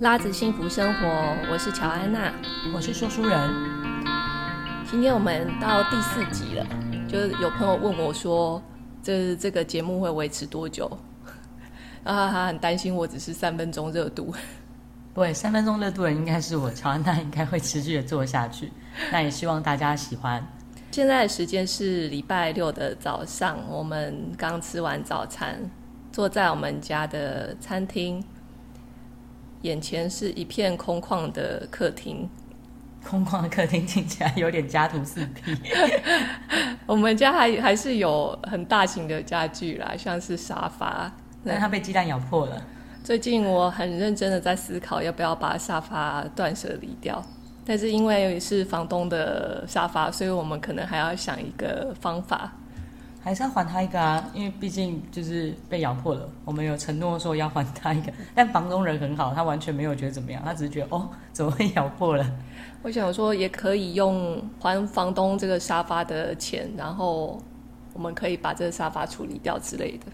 拉子幸福生活，我是乔安娜，我是说书人。今天我们到第四集了，就是有朋友问我说，这这个节目会维持多久？啊，他很担心我只是三分钟热度。对，三分钟热度的应该是我，乔安娜应该会持续的做下去。那也希望大家喜欢。现在的时间是礼拜六的早上，我们刚吃完早餐，坐在我们家的餐厅。眼前是一片空旷的客厅，空旷的客厅听起来有点家徒四壁。我们家还还是有很大型的家具啦，像是沙发，但它被鸡蛋咬破了。最近我很认真的在思考要不要把沙发断舍离掉，但是因为是房东的沙发，所以我们可能还要想一个方法。还是要还他一个啊，因为毕竟就是被咬破了。我们有承诺说要还他一个，但房东人很好，他完全没有觉得怎么样，他只是觉得哦，怎么会咬破了？我想说也可以用还房东这个沙发的钱，然后我们可以把这个沙发处理掉之类的。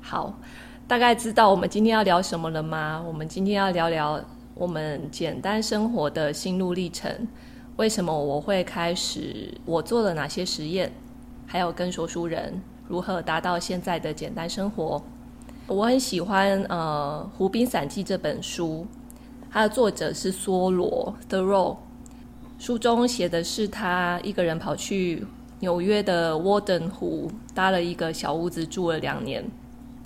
好，大概知道我们今天要聊什么了吗？我们今天要聊聊我们简单生活的心路历程。为什么我会开始？我做了哪些实验？还有跟说书人如何达到现在的简单生活。我很喜欢呃《湖滨散记》这本书，它的作者是梭罗 Thoreau。书中写的是他一个人跑去纽约的沃登湖，搭了一个小屋子住了两年。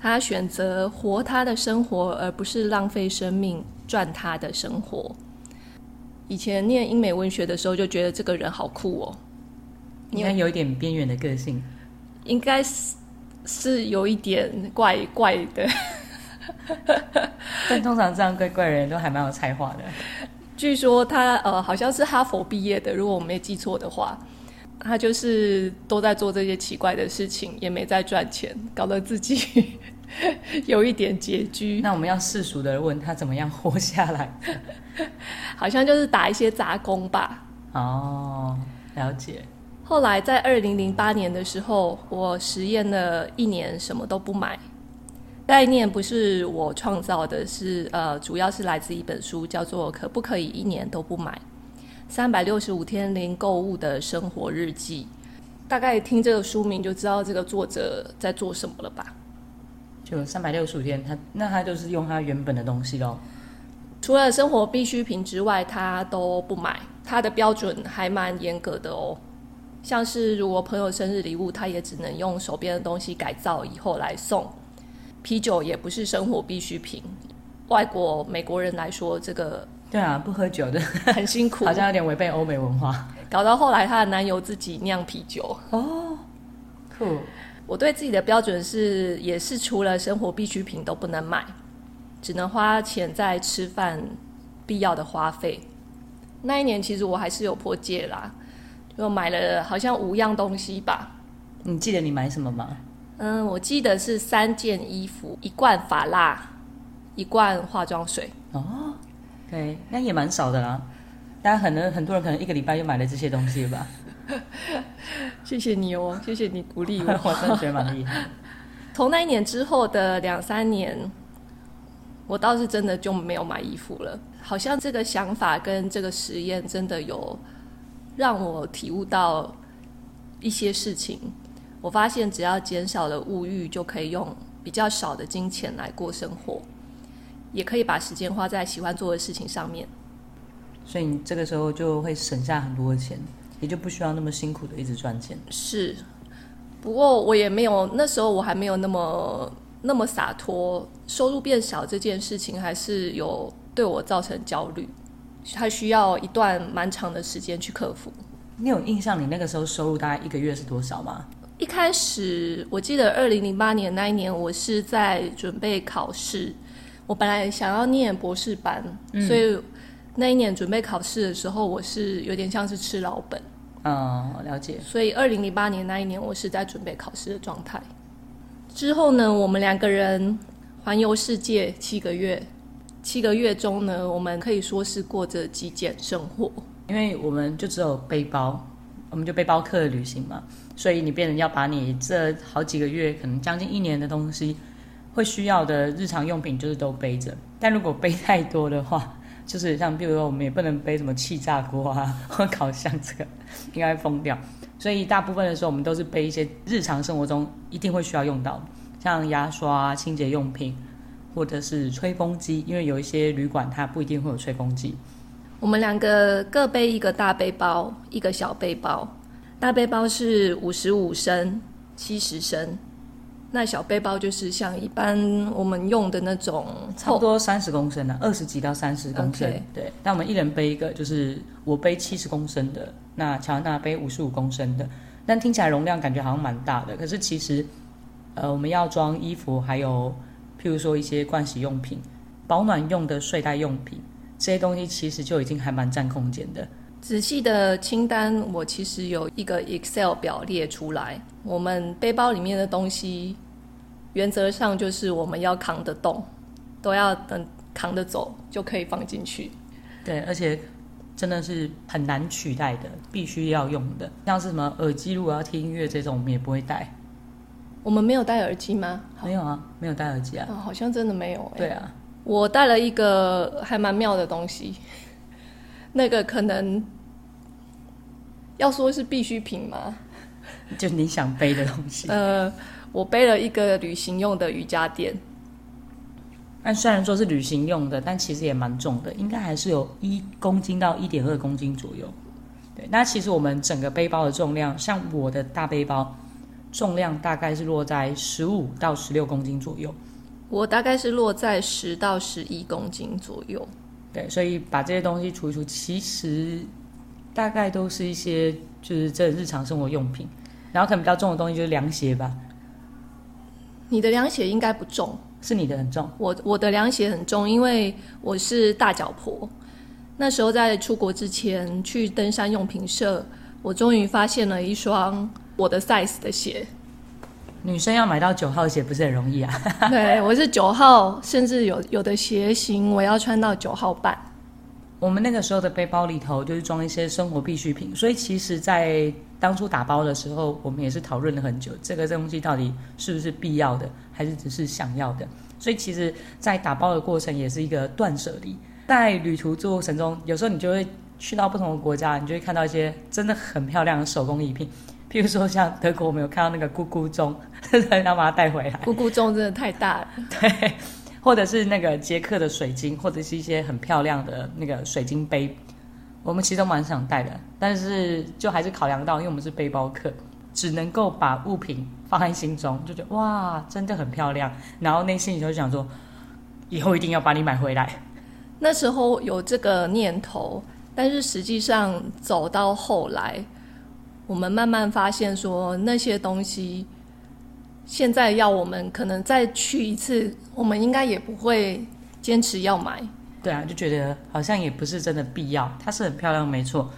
他选择活他的生活，而不是浪费生命赚他的生活。以前念英美文学的时候，就觉得这个人好酷哦。应该有一点边缘的个性，应该是是有一点怪怪的，但通常这样怪怪的人都还蛮有才华的。据说他呃好像是哈佛毕业的，如果我没记错的话，他就是都在做这些奇怪的事情，也没在赚钱，搞得自己 有一点拮据。那我们要世俗的问他怎么样活下来？好像就是打一些杂工吧。哦，了解。后来在二零零八年的时候，我实验了一年，什么都不买。概念不是我创造的是，是呃，主要是来自一本书，叫做《可不可以一年都不买？三百六十五天零购物的生活日记》。大概听这个书名就知道这个作者在做什么了吧？就三百六十五天，他那他就是用他原本的东西喽。除了生活必需品之外，他都不买。他的标准还蛮严格的哦。像是如果朋友生日礼物，他也只能用手边的东西改造以后来送。啤酒也不是生活必需品。外国美国人来说，这个对啊，不喝酒的很辛苦，好像有点违背欧美文化。搞到后来，她的男友自己酿啤酒哦，酷。我对自己的标准是，也是除了生活必需品都不能买，只能花钱在吃饭必要的花费。那一年其实我还是有破戒啦。又买了好像五样东西吧？你记得你买什么吗？嗯，我记得是三件衣服、一罐发蜡、一罐化妆水。哦，对，那也蛮少的啦。大家可能很多人可能一个礼拜就买了这些东西了吧？谢谢你哦，谢谢你鼓励我，我真的觉得蛮厉害。从那一年之后的两三年，我倒是真的就没有买衣服了。好像这个想法跟这个实验真的有。让我体悟到一些事情。我发现，只要减少了物欲，就可以用比较少的金钱来过生活，也可以把时间花在喜欢做的事情上面。所以你这个时候就会省下很多的钱，也就不需要那么辛苦的一直赚钱。是，不过我也没有，那时候我还没有那么那么洒脱。收入变少这件事情，还是有对我造成焦虑。他需要一段蛮长的时间去克服。你有印象你那个时候收入大概一个月是多少吗？一开始我记得二零零八年那一年，我是在准备考试。我本来想要念博士班，嗯、所以那一年准备考试的时候，我是有点像是吃老本。嗯，了解。所以二零零八年那一年，我是在准备考试的状态。之后呢，我们两个人环游世界七个月。七个月中呢，我们可以说是过着极简生活，因为我们就只有背包，我们就背包客的旅行嘛，所以你变成要把你这好几个月，可能将近一年的东西，会需要的日常用品就是都背着。但如果背太多的话，就是像比如说我们也不能背什么气炸锅啊或烤箱，这个 应该会疯掉。所以大部分的时候我们都是背一些日常生活中一定会需要用到，像牙刷、清洁用品，或者是吹风机，因为有一些旅馆它不一定会有吹风机。我们两个各背一个大背包，一个小背包。大背包是五十五升、七十升，那小背包就是像一般我们用的那种，差不多三十公升的，二十几到三十公升。对，那我们一人背一个，就是我背七十公升的，那乔安娜背五十五公升的。但听起来容量感觉好像蛮大的，可是其实，呃，我们要装衣服，还有譬如说一些盥洗用品、保暖用的睡袋用品。这些东西其实就已经还蛮占空间的。仔细的清单，我其实有一个 Excel 表列出来。我们背包里面的东西，原则上就是我们要扛得动，都要等扛得走就可以放进去。对，而且真的是很难取代的，必须要用的。像是什么耳机，如果要听音乐这种，我们也不会带。我们没有戴耳机吗？没有啊，没有戴耳机啊。哦，好像真的没有欸。对啊。我带了一个还蛮妙的东西，那个可能要说是必需品吗？就你想背的东西。呃，我背了一个旅行用的瑜伽垫。但虽然说是旅行用的，但其实也蛮重的，应该还是有一公斤到一点二公斤左右。对，那其实我们整个背包的重量，像我的大背包，重量大概是落在十五到十六公斤左右。我大概是落在十到十一公斤左右，对，所以把这些东西除一除，其实大概都是一些就是这日常生活用品，然后可能比较重的东西就是凉鞋吧。你的凉鞋应该不重，是你的很重。我我的凉鞋很重，因为我是大脚婆。那时候在出国之前去登山用品社，我终于发现了一双我的 size 的鞋。女生要买到九号鞋不是很容易啊。对，我是九号，甚至有有的鞋型我要穿到九号半。我们那个时候的背包里头就是装一些生活必需品，所以其实，在当初打包的时候，我们也是讨论了很久，这个东西到底是不是必要的，还是只是想要的。所以其实，在打包的过程也是一个断舍离。在旅途过程中，有时候你就会去到不同的国家，你就会看到一些真的很漂亮的手工艺品。譬如说，像德国，我们有看到那个咕咕钟，要把它带回来。咕咕钟真的太大了。对，或者是那个捷克的水晶，或者是一些很漂亮的那个水晶杯，我们其实都蛮想带的，但是就还是考量到，因为我们是背包客，只能够把物品放在心中，就觉得哇，真的很漂亮，然后内心里就想说，以后一定要把你买回来。那时候有这个念头，但是实际上走到后来。我们慢慢发现，说那些东西，现在要我们可能再去一次，我们应该也不会坚持要买。对啊，就觉得好像也不是真的必要。它是很漂亮，没错，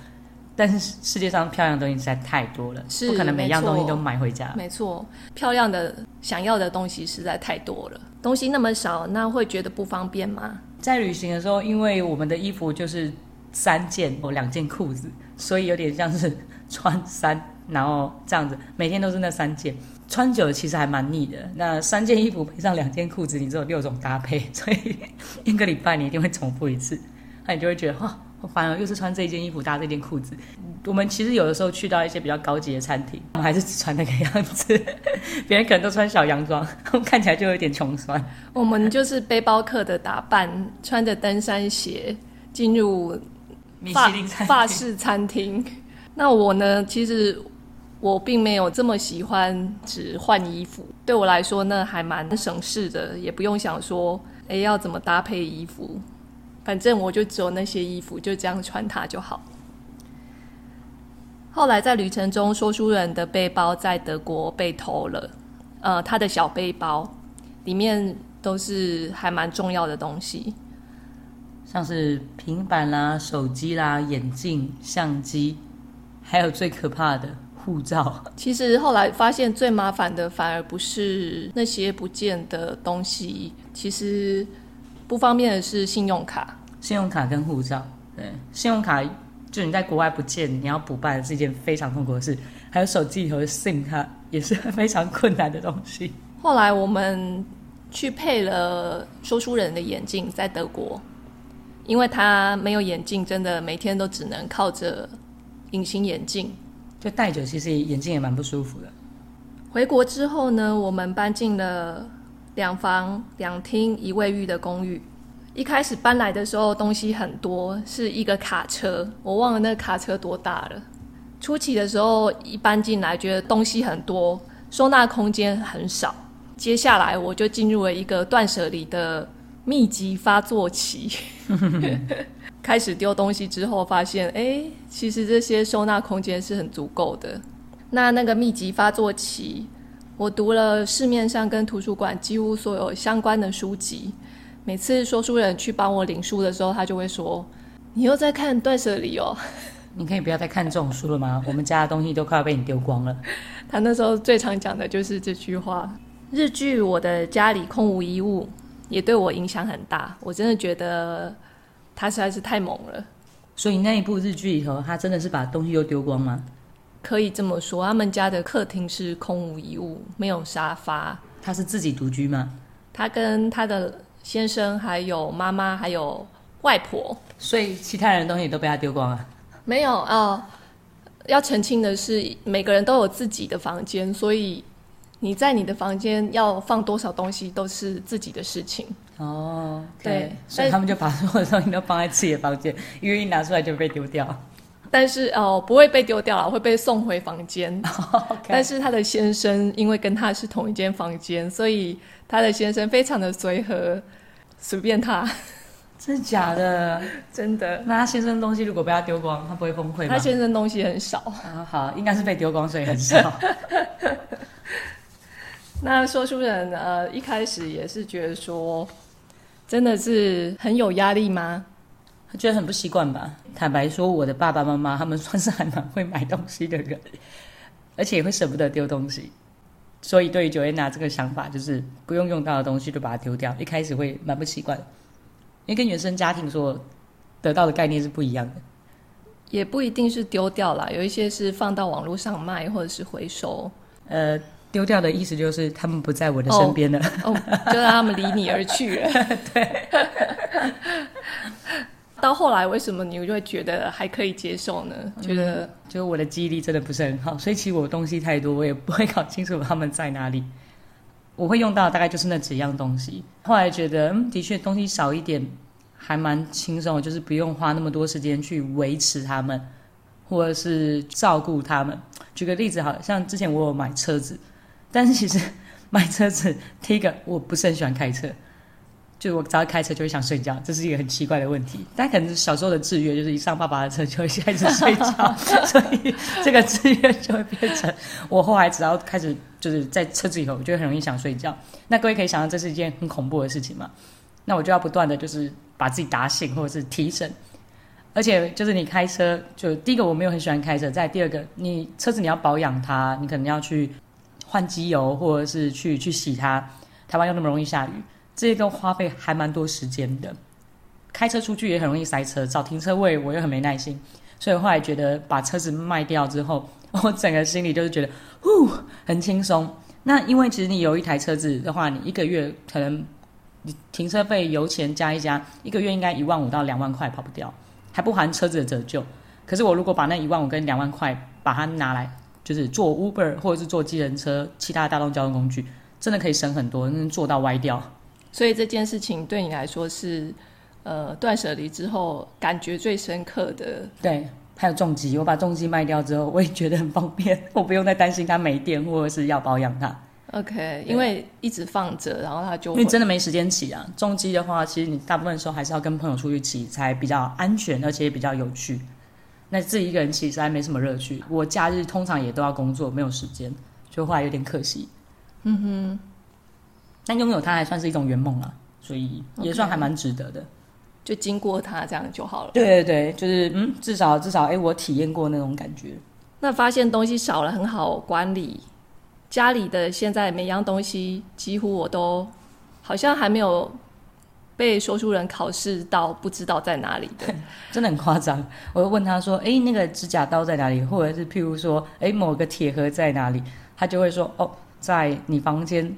但是世界上漂亮的东西实在太多了，是不可能每样东西都买回家。没错，漂亮的、想要的东西实在太多了，东西那么少，那会觉得不方便吗？在旅行的时候，因为我们的衣服就是三件或两件裤子，所以有点像是。穿三，然后这样子，每天都是那三件，穿久了其实还蛮腻的。那三件衣服配上两件裤子，你只有六种搭配，所以一个礼拜你一定会重复一次，那你就会觉得哇，我反而又是穿这件衣服搭这件裤子。我们其实有的时候去到一些比较高级的餐厅，我们还是只穿那个样子，别人可能都穿小洋装，看起来就有点穷酸。我们就是背包客的打扮，穿着登山鞋进入米其林法式餐厅。那我呢？其实我并没有这么喜欢只换衣服。对我来说，那还蛮省事的，也不用想说，哎，要怎么搭配衣服。反正我就只有那些衣服，就这样穿它就好。后来在旅程中，说书人的背包在德国被偷了。呃，他的小背包里面都是还蛮重要的东西，像是平板啦、手机啦、眼镜、相机。还有最可怕的护照。其实后来发现最麻烦的反而不是那些不见的东西，其实不方便的是信用卡。信用卡跟护照，对，信用卡就你在国外不见，你要补办是一件非常痛苦的事。还有手机里头的 SIM 卡也是非常困难的东西。后来我们去配了说书人的眼镜，在德国，因为他没有眼镜，真的每天都只能靠着隐形眼镜，就戴着，其实眼镜也蛮不舒服的。回国之后呢，我们搬进了两房两厅一卫浴的公寓。一开始搬来的时候，东西很多，是一个卡车，我忘了那个卡车多大了。初期的时候一搬进来，觉得东西很多，收纳空间很少。接下来我就进入了一个断舍离的密集发作期，开始丢东西之后，发现哎，其实这些收纳空间是很足够的。那那个密集发作期，我读了市面上跟图书馆几乎所有相关的书籍。每次说书人去帮我领书的时候，他就会说：“你又在看断舍离哦，你可以不要再看这种书了吗？我们家的东西都快要被你丢光了。”他那时候最常讲的就是这句话。日剧《我的家里空无一物》也对我影响很大，我真的觉得他实在是太猛了。所以那一部日剧里头，他真的是把东西都丢光吗？可以这么说，他们家的客厅是空无一物，没有沙发。他是自己独居吗？他跟他的。先生还有妈妈还有外婆，所以其他人的东西都被他丢光了。没有啊、呃，要澄清的是，每个人都有自己的房间，所以你在你的房间要放多少东西都是自己的事情。哦，okay、对，所以他们就把所有的东西都放在自己的房间，因为一拿出来就被丢掉。但是哦、呃，不会被丢掉了，会被送回房间。但是他的先生因为跟他是同一间房间，所以。他的先生非常的随和，随便他，真的假的？真的。那他先生东西如果被他丢光，他不会崩溃吗？他先生东西很少。啊，好，应该是被丢光，所以很少。那说书人呃，一开始也是觉得说，真的是很有压力吗？他觉得很不习惯吧。坦白说，我的爸爸妈妈他们 算是还蛮会买东西的人，而且也会舍不得丢东西。所以，对于 Joanna 这个想法，就是不用用到的东西就把它丢掉。一开始会蛮不习惯，因为跟原生家庭所得到的概念是不一样的。也不一定是丢掉啦，有一些是放到网络上卖，或者是回收。呃，丢掉的意思就是他们不在我的身边了，哦，哦，就让他们离你而去了。对。到后来，为什么你就会觉得还可以接受呢？嗯、觉得就我的记忆力真的不是很好，所以其实我东西太多，我也不会搞清楚他们在哪里。我会用到大概就是那几样东西。后来觉得，嗯，的确东西少一点还蛮轻松，就是不用花那么多时间去维持他们，或者是照顾他们。举个例子，好像之前我有买车子，但是其实买车子，第一个我不是很喜欢开车。就我只要开车就会想睡觉，这是一个很奇怪的问题。但可能是小时候的制约，就是一上爸爸的车就会开始睡觉，所以这个制约就会变成我后来只要开始就是在车子以后，我就很容易想睡觉。那各位可以想到，这是一件很恐怖的事情嘛？那我就要不断的就是把自己打醒或者是提神。而且就是你开车，就第一个我没有很喜欢开车，再第二个你车子你要保养它，你可能要去换机油或者是去去洗它。台湾又那么容易下雨。这些都花费还蛮多时间的，开车出去也很容易塞车，找停车位我又很没耐心，所以后来觉得把车子卖掉之后，我整个心里就是觉得，呼，很轻松。那因为其实你有一台车子的话，你一个月可能你停车费、油钱加一加，一个月应该一万五到两万块跑不掉，还不含车子的折旧。可是我如果把那一万五跟两万块把它拿来，就是坐 Uber 或者是坐计程车、其他大众交通工具，真的可以省很多，能做到歪掉。所以这件事情对你来说是，呃，断舍离之后感觉最深刻的。对，还有重机，我把重机卖掉之后，我也觉得很方便，我不用再担心它没电或者是要保养它。OK，因为一直放着，然后它就因为真的没时间骑啊。重机的话，其实你大部分时候还是要跟朋友出去骑才比较安全，而且也比较有趣。那自己一个人其实还没什么乐趣。我假日通常也都要工作，没有时间，就后来有点可惜。嗯哼。但拥有它还算是一种圆梦啊，所以也算还蛮值得的。Okay. 就经过它这样就好了。对对对，就是嗯，至少至少，哎，我体验过那种感觉。那发现东西少了很好管理，家里的现在每样东西几乎我都好像还没有被说书人考试到不知道在哪里的，真的很夸张。我会问他说：“哎，那个指甲刀在哪里？”或者是譬如说：“哎，某个铁盒在哪里？”他就会说：“哦，在你房间。”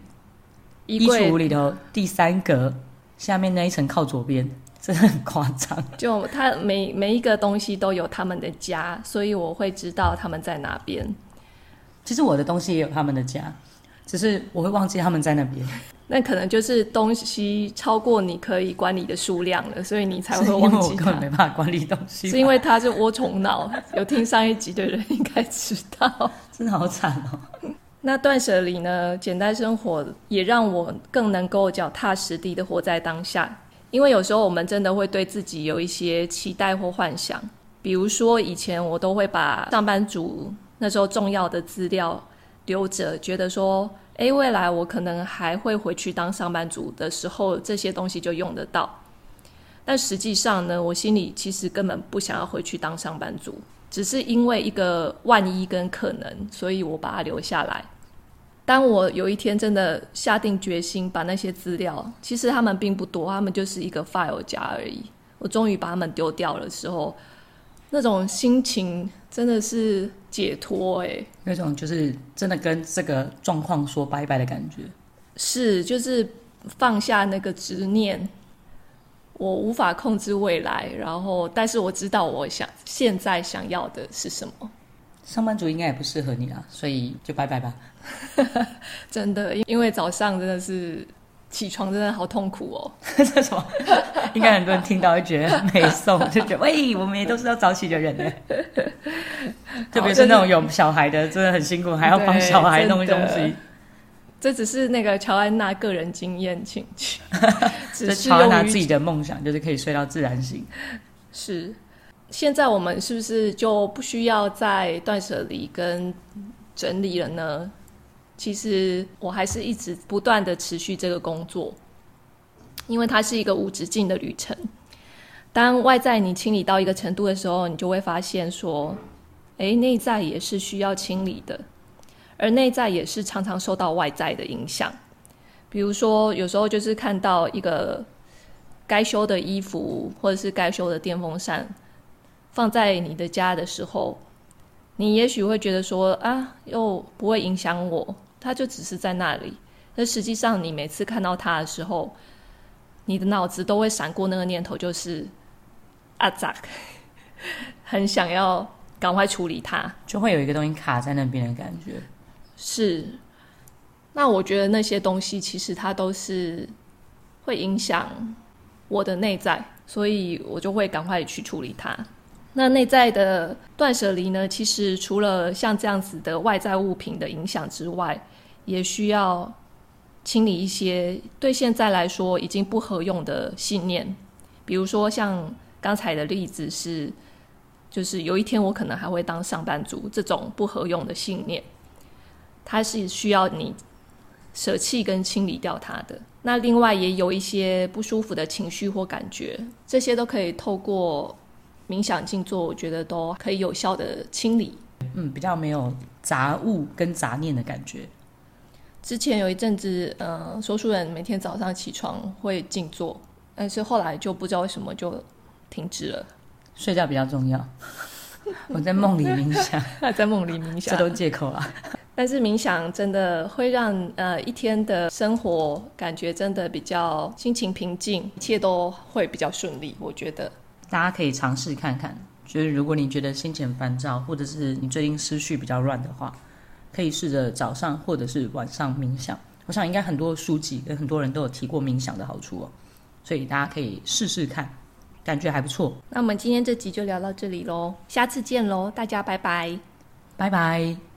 衣橱里头第三格下面那一层靠左边，真的很夸张。就他每每一个东西都有他们的家，所以我会知道他们在哪边。其实我的东西也有他们的家，只是我会忘记他们在那边。那可能就是东西超过你可以管理的数量了，所以你才会忘记它。我根本没办法管理东西。是因为他是涡虫脑，有听上一集的人应该知道。真的好惨哦。那断舍离呢？简单生活也让我更能够脚踏实地的活在当下。因为有时候我们真的会对自己有一些期待或幻想，比如说以前我都会把上班族那时候重要的资料留着，觉得说。诶，未来我可能还会回去当上班族的时候，这些东西就用得到。但实际上呢，我心里其实根本不想要回去当上班族，只是因为一个万一跟可能，所以我把它留下来。当我有一天真的下定决心把那些资料，其实他们并不多，他们就是一个 file 夹而已。我终于把他们丢掉了的时候，那种心情真的是解脱哎，那种就是真的跟这个状况说拜拜的感觉，是就是放下那个执念。我无法控制未来，然后但是我知道我想现在想要的是什么。上班族应该也不适合你啊，所以就拜拜吧。真的，因为早上真的是。起床真的好痛苦哦！这什么？应该很多人听到会觉得没送，就觉得喂，我们也都是要早起的人呢。特别是那种有小孩的，真的很辛苦，还要帮小孩弄东西。这只是那个乔安娜个人经验，请去。这乔安娜自己的梦想就是可以睡到自然醒。是，现在我们是不是就不需要再断舍离跟整理了呢？其实我还是一直不断的持续这个工作，因为它是一个无止境的旅程。当外在你清理到一个程度的时候，你就会发现说，诶，内在也是需要清理的，而内在也是常常受到外在的影响。比如说，有时候就是看到一个该修的衣服，或者是该修的电风扇，放在你的家的时候，你也许会觉得说，啊，又不会影响我。它就只是在那里，那实际上你每次看到它的时候，你的脑子都会闪过那个念头，就是啊咋，很想要赶快处理它，就会有一个东西卡在那边的感觉。是，那我觉得那些东西其实它都是会影响我的内在，所以我就会赶快去处理它。那内在的断舍离呢？其实除了像这样子的外在物品的影响之外，也需要清理一些对现在来说已经不合用的信念，比如说像刚才的例子是，就是有一天我可能还会当上班族这种不合用的信念，它是需要你舍弃跟清理掉它的。那另外也有一些不舒服的情绪或感觉，这些都可以透过冥想静坐，我觉得都可以有效的清理。嗯，比较没有杂物跟杂念的感觉。之前有一阵子，呃，说书人每天早上起床会静坐，但是后来就不知道为什么就停止了。睡觉比较重要。我在梦里冥想，在梦里冥想，这都借口啊。但是冥想真的会让呃一天的生活感觉真的比较心情平静，一切都会比较顺利。我觉得大家可以尝试看看，就是如果你觉得心情烦躁，或者是你最近思绪比较乱的话。可以试着早上或者是晚上冥想，我想应该很多书籍跟很多人都有提过冥想的好处哦，所以大家可以试试看，感觉还不错。那我们今天这集就聊到这里喽，下次见喽，大家拜拜，拜拜。